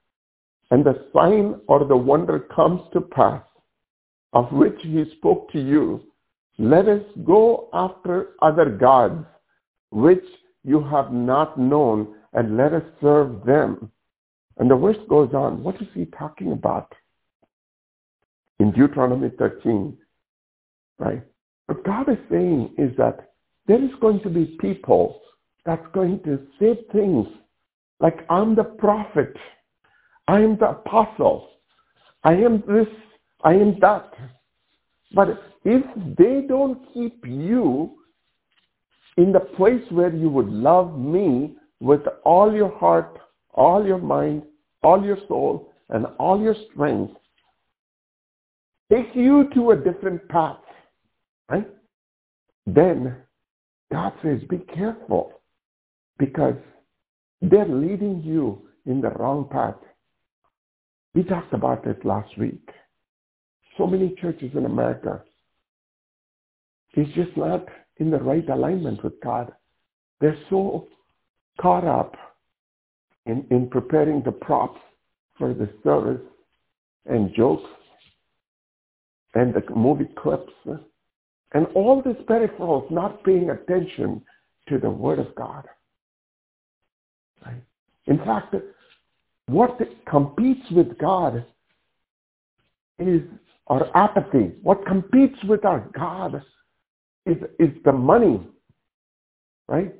and the sign or the wonder comes to pass, of which he spoke to you, let us go after other gods, which you have not known, and let us serve them. And the verse goes on. What is he talking about? In Deuteronomy 13, right? What God is saying is that there is going to be people that's going to say things like, I'm the prophet. I am the apostle. I am this. I am that. But if they don't keep you in the place where you would love me with all your heart, all your mind, all your soul, and all your strength, take you to a different path, right? Then God says, be careful. because they're leading you in the wrong path. We talked about this last week. So many churches in America is just not in the right alignment with God. They're so caught up in, in preparing the props for the service and jokes and the movie clips and all these peripherals not paying attention to the Word of God. Right? In fact, what competes with God is our apathy. What competes with our God is, is the money. Right?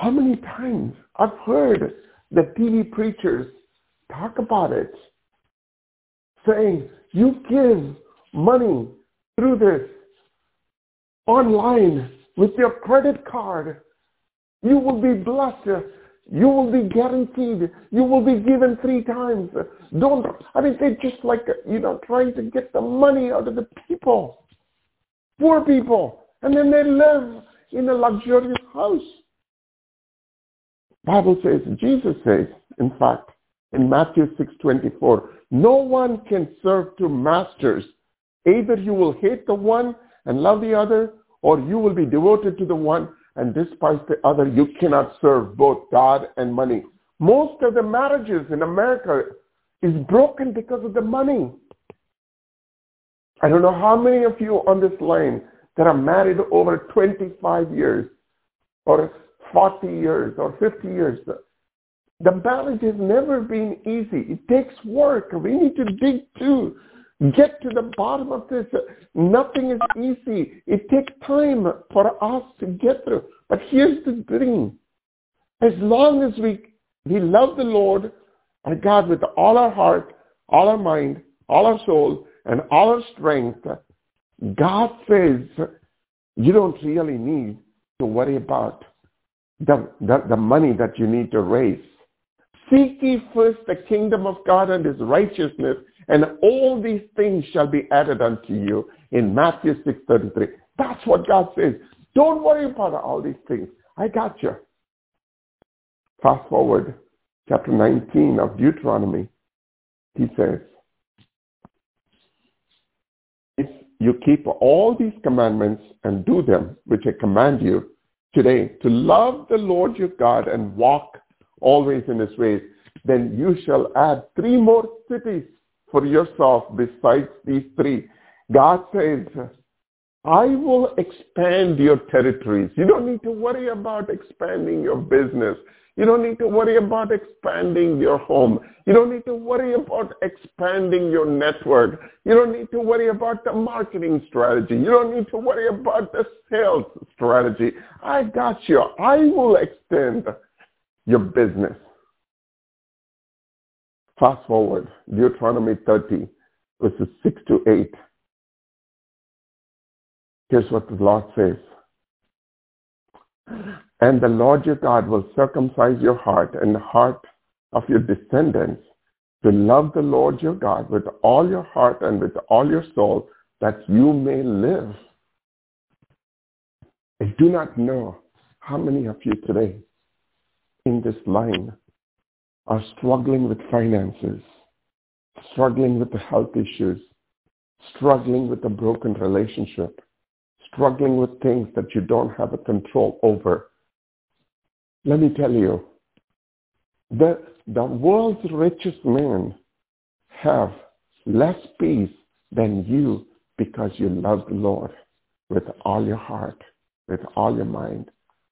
How many times I've heard the TV preachers talk about it, saying, you give money through this online with your credit card. You will be blessed. You will be guaranteed. You will be given three times. Don't, I mean, they're just like, you know, trying to get the money out of the people. Poor people. And then they live in a luxurious house. Bible says, Jesus says, in fact, in Matthew 6:24, no one can serve two masters. Either you will hate the one and love the other, or you will be devoted to the one and despise the other. You cannot serve both God and money. Most of the marriages in America is broken because of the money. I don't know how many of you on this line that are married over 25 years or 40 years or 50 years. The marriage has never been easy. It takes work. We need to dig too. Get to the bottom of this. Nothing is easy. It takes time for us to get through. But here's the thing. As long as we, we love the Lord our God with all our heart, all our mind, all our soul, and all our strength, God says you don't really need to worry about the, the, the money that you need to raise. Seek ye first the kingdom of God and his righteousness, and all these things shall be added unto you in Matthew 6.33. That's what God says. Don't worry about all these things. I got you. Fast forward, chapter 19 of Deuteronomy. He says, if you keep all these commandments and do them, which I command you today, to love the Lord your God and walk always in his ways, then you shall add three more cities for yourself besides these three. God says, I will expand your territories. You don't need to worry about expanding your business. You don't need to worry about expanding your home. You don't need to worry about expanding your network. You don't need to worry about the marketing strategy. You don't need to worry about the sales strategy. I got you. I will extend your business. Fast forward, Deuteronomy 30, verses 6 to 8. Here's what the Lord says. And the Lord your God will circumcise your heart and the heart of your descendants to love the Lord your God with all your heart and with all your soul that you may live. I do not know how many of you today in this line are struggling with finances, struggling with the health issues, struggling with a broken relationship, struggling with things that you don't have a control over. Let me tell you, the, the world's richest men have less peace than you because you love the Lord with all your heart, with all your mind,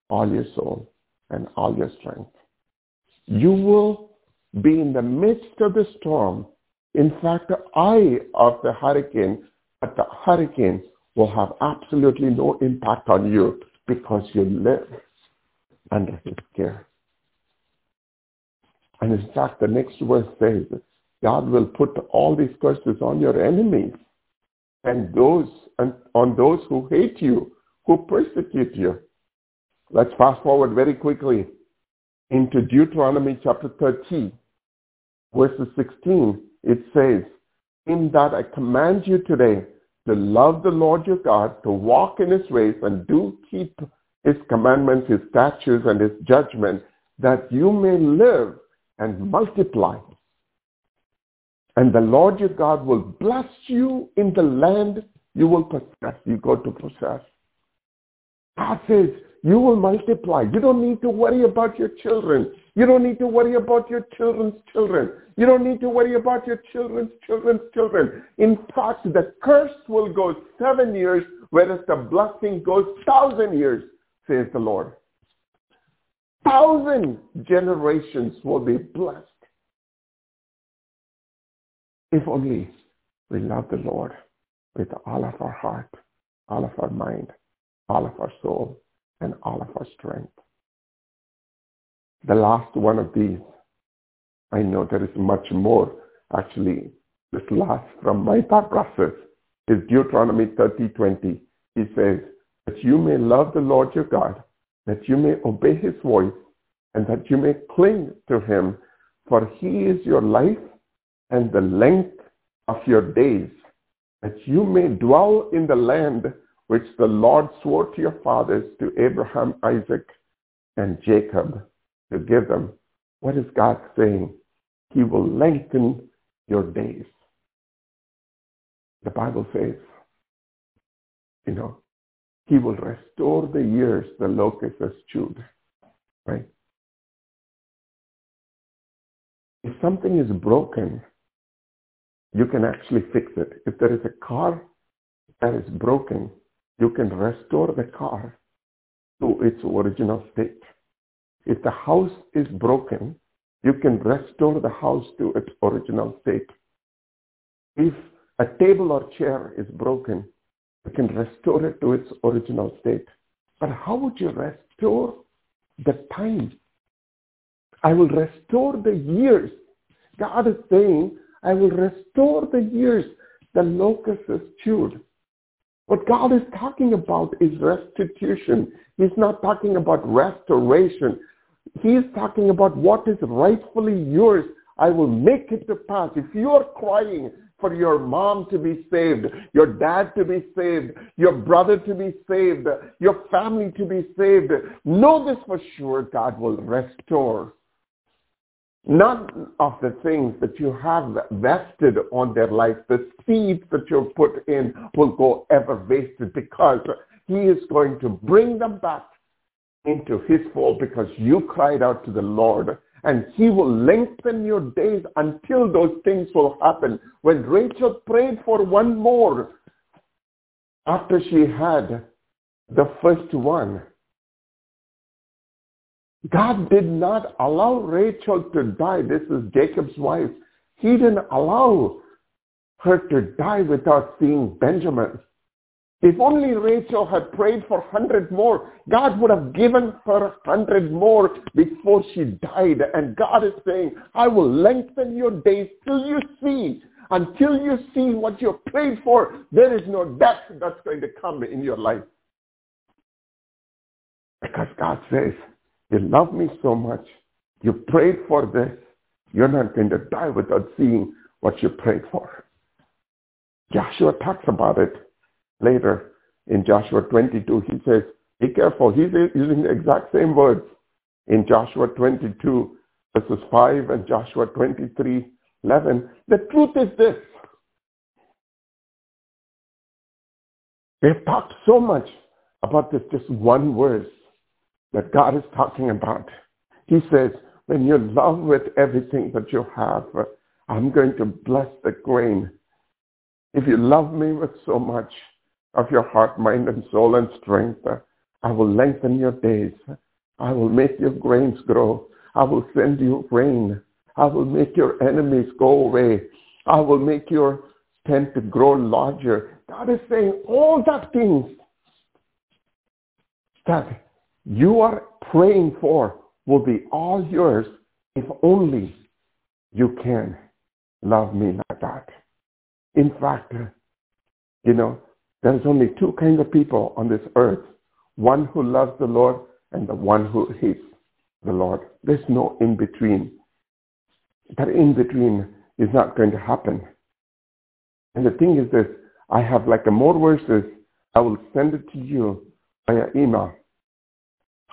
all your soul, and all your strength. You will be in the midst of the storm. In fact, the eye of the hurricane, but the hurricane will have absolutely no impact on you because you live under his care. And in fact, the next verse says, God will put all these curses on your enemies and those and on those who hate you, who persecute you. Let's fast forward very quickly into Deuteronomy chapter 13, verses 16. It says, In that I command you today to love the Lord your God, to walk in his ways, and do keep his commandments, his statutes, and his judgment, that you may live and multiply. And the Lord your God will bless you in the land you will possess, you go to possess. God says, you will multiply. You don't need to worry about your children. You don't need to worry about your children's children. You don't need to worry about your children's children's children. In fact, the curse will go seven years, whereas the blessing goes thousand years, says the Lord. Thousand generations will be blessed. If only we love the Lord with all of our heart, all of our mind, all of our soul, and all of our strength. The last one of these, I know there is much more. Actually, this last from my thought process is Deuteronomy 30:20. He says, that you may love the Lord your God, that you may obey his voice, and that you may cling to him, for he is your life and the length of your days, that you may dwell in the land which the Lord swore to your fathers, to Abraham, Isaac, and Jacob, to give them. What is God saying? He will lengthen your days. The Bible says, you know, he will restore the years the locust has chewed. Right? If something is broken, you can actually fix it. If there is a car that is broken, you can restore the car to its original state. If the house is broken, you can restore the house to its original state. If a table or chair is broken, you can restore it to its original state. But how would you restore the time? I will restore the years. God is saying, I will restore the years the locust has chewed. What God is talking about is restitution. He's not talking about restoration. He's talking about what is rightfully yours. I will make it to pass. If you are crying for your mom to be saved, your dad to be saved, your brother to be saved, your family to be saved, know this for sure, God will restore None of the things that you have vested on their life, the seeds that you've put in will go ever wasted because he is going to bring them back into his fold because you cried out to the Lord and he will lengthen your days until those things will happen. When Rachel prayed for one more after she had the first one, God did not allow Rachel to die. This is Jacob's wife. He didn't allow her to die without seeing Benjamin. If only Rachel had prayed for 100 more, God would have given her 100 more before she died. And God is saying, I will lengthen your days till you see. Until you see what you prayed for, there is no death that's going to come in your life. Because God says, you love me so much. You prayed for this. You're not going to die without seeing what you prayed for. Joshua talks about it later in Joshua 22. He says, be careful. He's using the exact same words in Joshua 22, verses 5 and Joshua 23, 11. The truth is this. They've talked so much about this just one verse that God is talking about. He says, when you love with everything that you have, I'm going to bless the grain. If you love me with so much of your heart, mind, and soul and strength, I will lengthen your days. I will make your grains grow. I will send you rain. I will make your enemies go away. I will make your tent to grow larger. God is saying all that things that you are praying for will be all yours if only you can love me like that. In fact, you know, there's only two kinds of people on this earth. One who loves the Lord and the one who hates the Lord. There's no in-between. That in-between is not going to happen. And the thing is this, I have like a more verses. I will send it to you via email.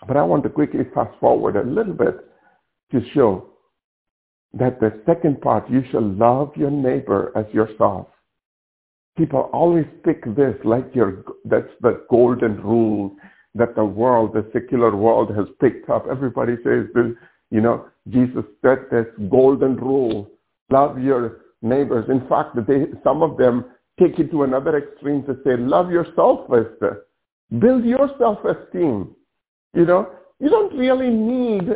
But I want to quickly fast forward a little bit to show that the second part, you shall love your neighbor as yourself. People always pick this like your, that's the golden rule that the world, the secular world has picked up. Everybody says this, you know, Jesus said this golden rule, love your neighbors. In fact, they, some of them take it to another extreme to say, love yourself first. Build your self-esteem. You know, you don't really need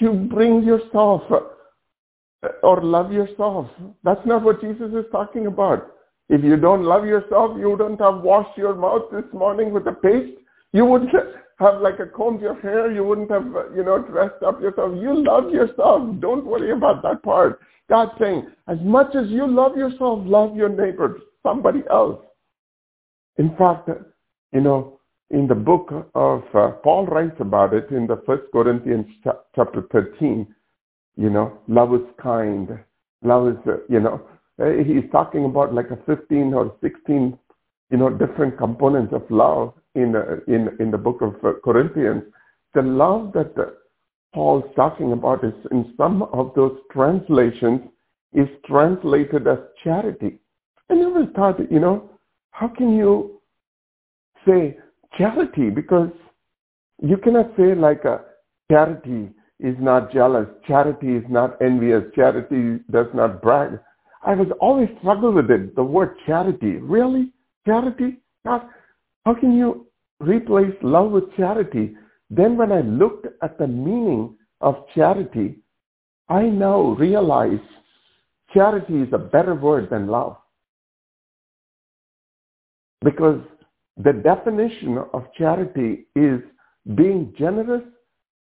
to bring yourself uh, or love yourself. That's not what Jesus is talking about. If you don't love yourself, you wouldn't have washed your mouth this morning with a paste. You wouldn't have like a combed your hair. You wouldn't have, uh, you know, dressed up yourself. You love yourself. Don't worry about that part. God's saying, as much as you love yourself, love your neighbor, somebody else. In fact, uh, you know, in the book of, uh, Paul writes about it in the First Corinthians chapter 13, you know, love is kind. Love is, uh, you know, uh, he's talking about like a 15 or 16, you know, different components of love in, uh, in, in the book of uh, Corinthians. The love that uh, Paul's talking about is in some of those translations is translated as charity. And I never thought, you know, how can you say charity? Because you cannot say like a charity is not jealous, charity is not envious, charity does not brag. I was always struggle with it, the word charity. Really? Charity? How can you replace love with charity? Then when I looked at the meaning of charity, I now realize charity is a better word than love. Because the definition of charity is being generous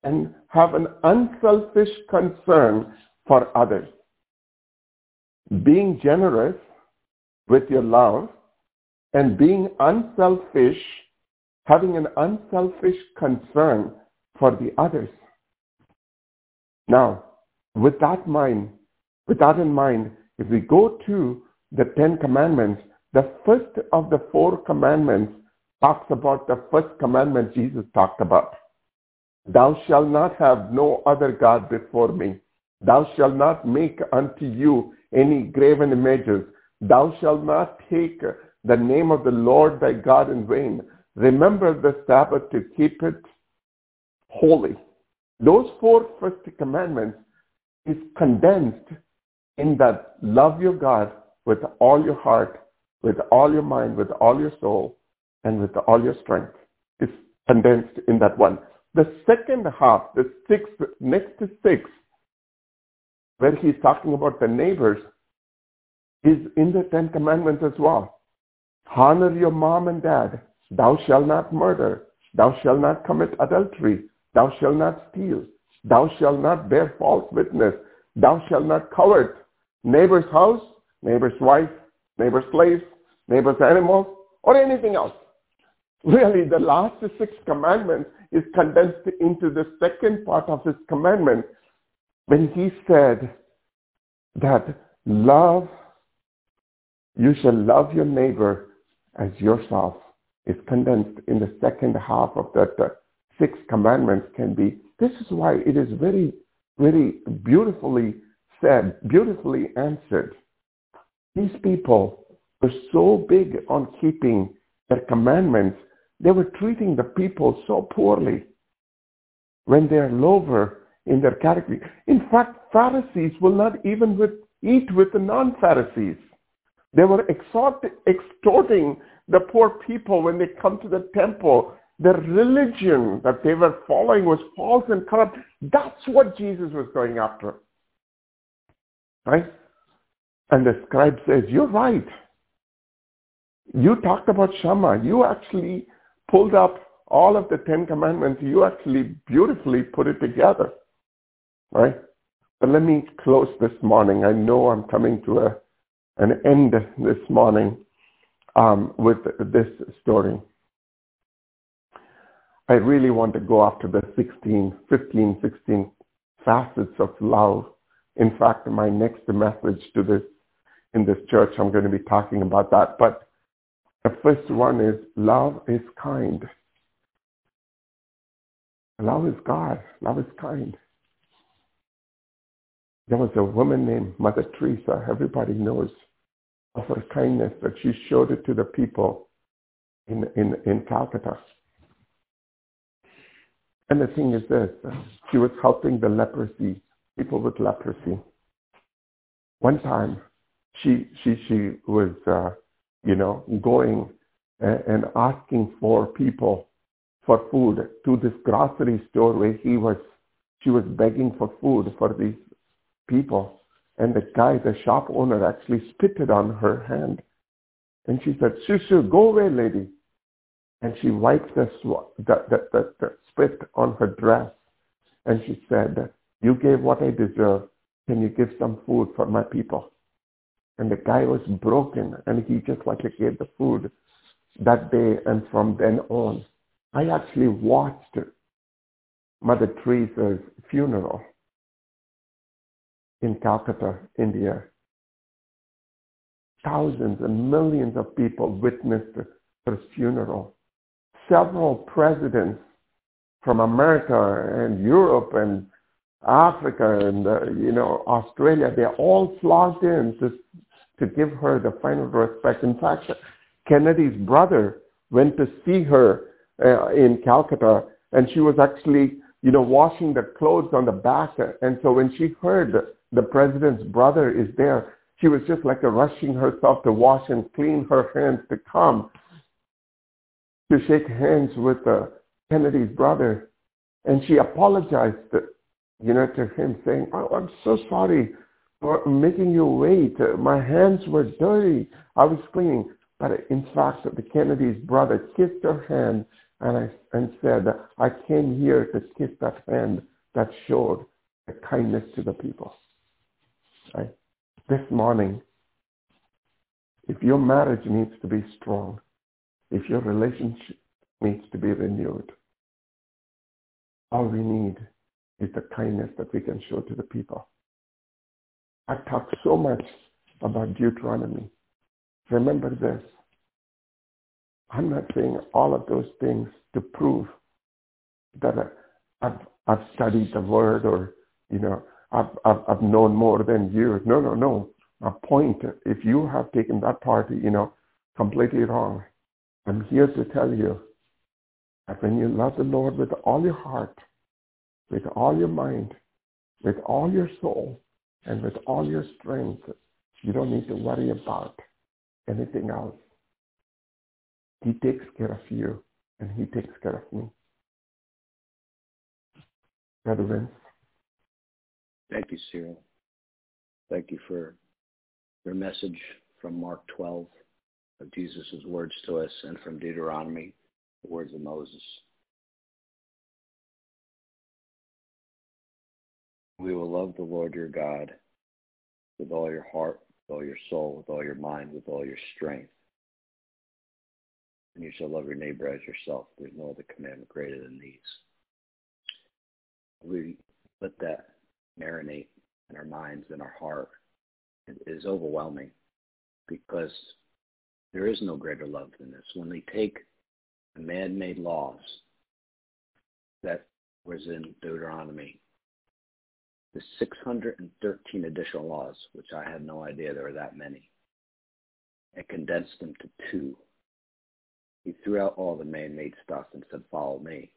and have an unselfish concern for others. Being generous with your love and being unselfish, having an unselfish concern for the others. Now, with that mind, with that in mind, if we go to the Ten Commandments, the first of the four commandments talks about the first commandment Jesus talked about. Thou shalt not have no other God before me. Thou shalt not make unto you any graven images. Thou shalt not take the name of the Lord thy God in vain. Remember the Sabbath to keep it holy. Those four first commandments is condensed in that love your God with all your heart, with all your mind, with all your soul, and with all your strength. is condensed in that one. The second half, the sixth, next to six, where he's talking about the neighbors, is in the Ten Commandments as well. Honor your mom and dad. Thou shalt not murder. Thou shalt not commit adultery. Thou shalt not steal. Thou shalt not bear false witness. Thou shalt not covet neighbor's house, neighbor's wife, neighbor's slave, neighbor's animals, or anything else. Really, the last six commandments is condensed into the second part of his commandment when he said that love, you shall love your neighbor as yourself is condensed in the second half of that uh, six commandments can be. This is why it is very, very beautifully said, beautifully answered. These people were so big on keeping their commandments they were treating the people so poorly when they're lower in their category. In fact, Pharisees will not even with, eat with the non-Pharisees. They were exhort, extorting the poor people when they come to the temple. The religion that they were following was false and corrupt. That's what Jesus was going after. Right? And the scribe says, you're right. You talked about Shema. You actually pulled up all of the Ten Commandments, you actually beautifully put it together, right? But let me close this morning. I know I'm coming to a, an end this morning um, with this story. I really want to go after the 16, 15, 16 facets of love. In fact, my next message to this in this church, I'm going to be talking about that. But the first one is love is kind. Love is God. Love is kind. There was a woman named Mother Teresa. Everybody knows of her kindness that she showed it to the people in, in, in Calcutta. And the thing is this, she was helping the leprosy, people with leprosy. One time, she, she, she was, uh, you know, going and, asking for people for food to this grocery store where he was, she was begging for food for these people. And the guy, the shop owner, actually spitted on her hand. And she said, shoo, go away, lady. And she wiped the, the, the, the, the spit on her dress. And she said, you gave what I deserve. Can you give some food for my people? And the guy was broken and he just like gave the food that day and from then on. I actually watched Mother Teresa's funeral in Calcutta, India. Thousands and millions of people witnessed her funeral. Several presidents from America and Europe and Africa and uh, you know Australia, they all flocked in to to give her the final respect. In fact, Kennedy's brother went to see her uh, in Calcutta, and she was actually you know washing the clothes on the back. And so when she heard the president's brother is there. She was just like rushing herself to wash and clean her hands to come to shake hands with uh, Kennedy's brother. And she apologized, you know, to him saying, oh, I'm so sorry making you wait. My hands were dirty. I was cleaning. But in fact, the Kennedy's brother kissed her hand and, I, and said, I came here to kiss that hand that showed the kindness to the people. Right? This morning, if your marriage needs to be strong, if your relationship needs to be renewed, all we need is the kindness that we can show to the people. I talk so much about Deuteronomy. Remember this. I'm not saying all of those things to prove that I've, I've studied the word or, you know, I've, I've, I've known more than you. No, no, no. My point, if you have taken that part, you know, completely wrong, I'm here to tell you that when you love the Lord with all your heart, with all your mind, with all your soul, and with all your strength, you don't need to worry about anything else. He takes care of you, and he takes care of me. Brother Vince. Thank you, Cyril. Thank you for your message from Mark 12 of Jesus' words to us and from Deuteronomy, the words of Moses. We will love the Lord your God with all your heart, with all your soul, with all your mind, with all your strength. And you shall love your neighbor as yourself. There's no other commandment greater than these. We let that marinate in our minds and our heart is overwhelming because there is no greater love than this. When they take the man-made laws that was in Deuteronomy, the 613 additional laws, which I had no idea there were that many, and condensed them to two. He threw out all the man-made stuff and said, follow me.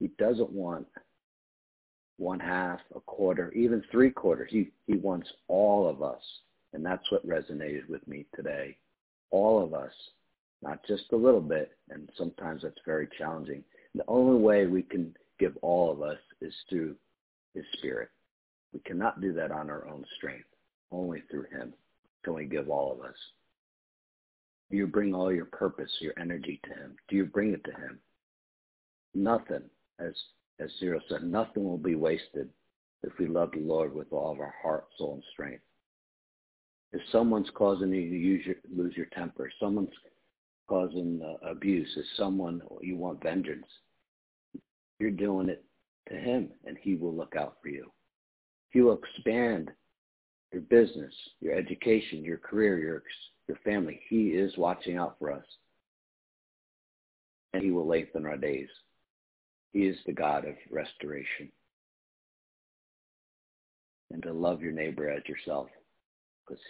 He doesn't want one half, a quarter, even three quarters. He, he wants all of us. And that's what resonated with me today. All of us, not just a little bit. And sometimes that's very challenging. The only way we can give all of us is through his spirit. We cannot do that on our own strength. Only through him can we give all of us. Do you bring all your purpose, your energy to him? Do you bring it to him? Nothing, as as Cyril said, nothing will be wasted if we love the Lord with all of our heart, soul, and strength. If someone's causing you to your, lose your temper, someone's causing uh, abuse, if someone you want vengeance, you're doing it to him, and he will look out for you. He will expand your business, your education, your career, your your family. He is watching out for us, and he will lengthen our days. He is the God of restoration. And to love your neighbor as yourself, because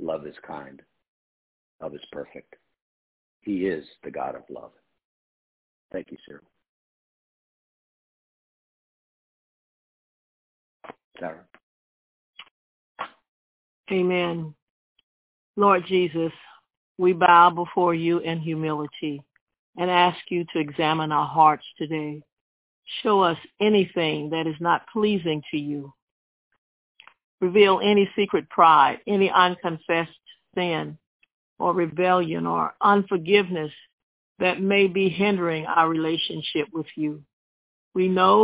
love is kind, love is perfect. He is the God of love. Thank you, sir. Sarah. Amen. Lord Jesus, we bow before you in humility and ask you to examine our hearts today. Show us anything that is not pleasing to you. Reveal any secret pride, any unconfessed sin or rebellion or unforgiveness that may be hindering our relationship with you. We know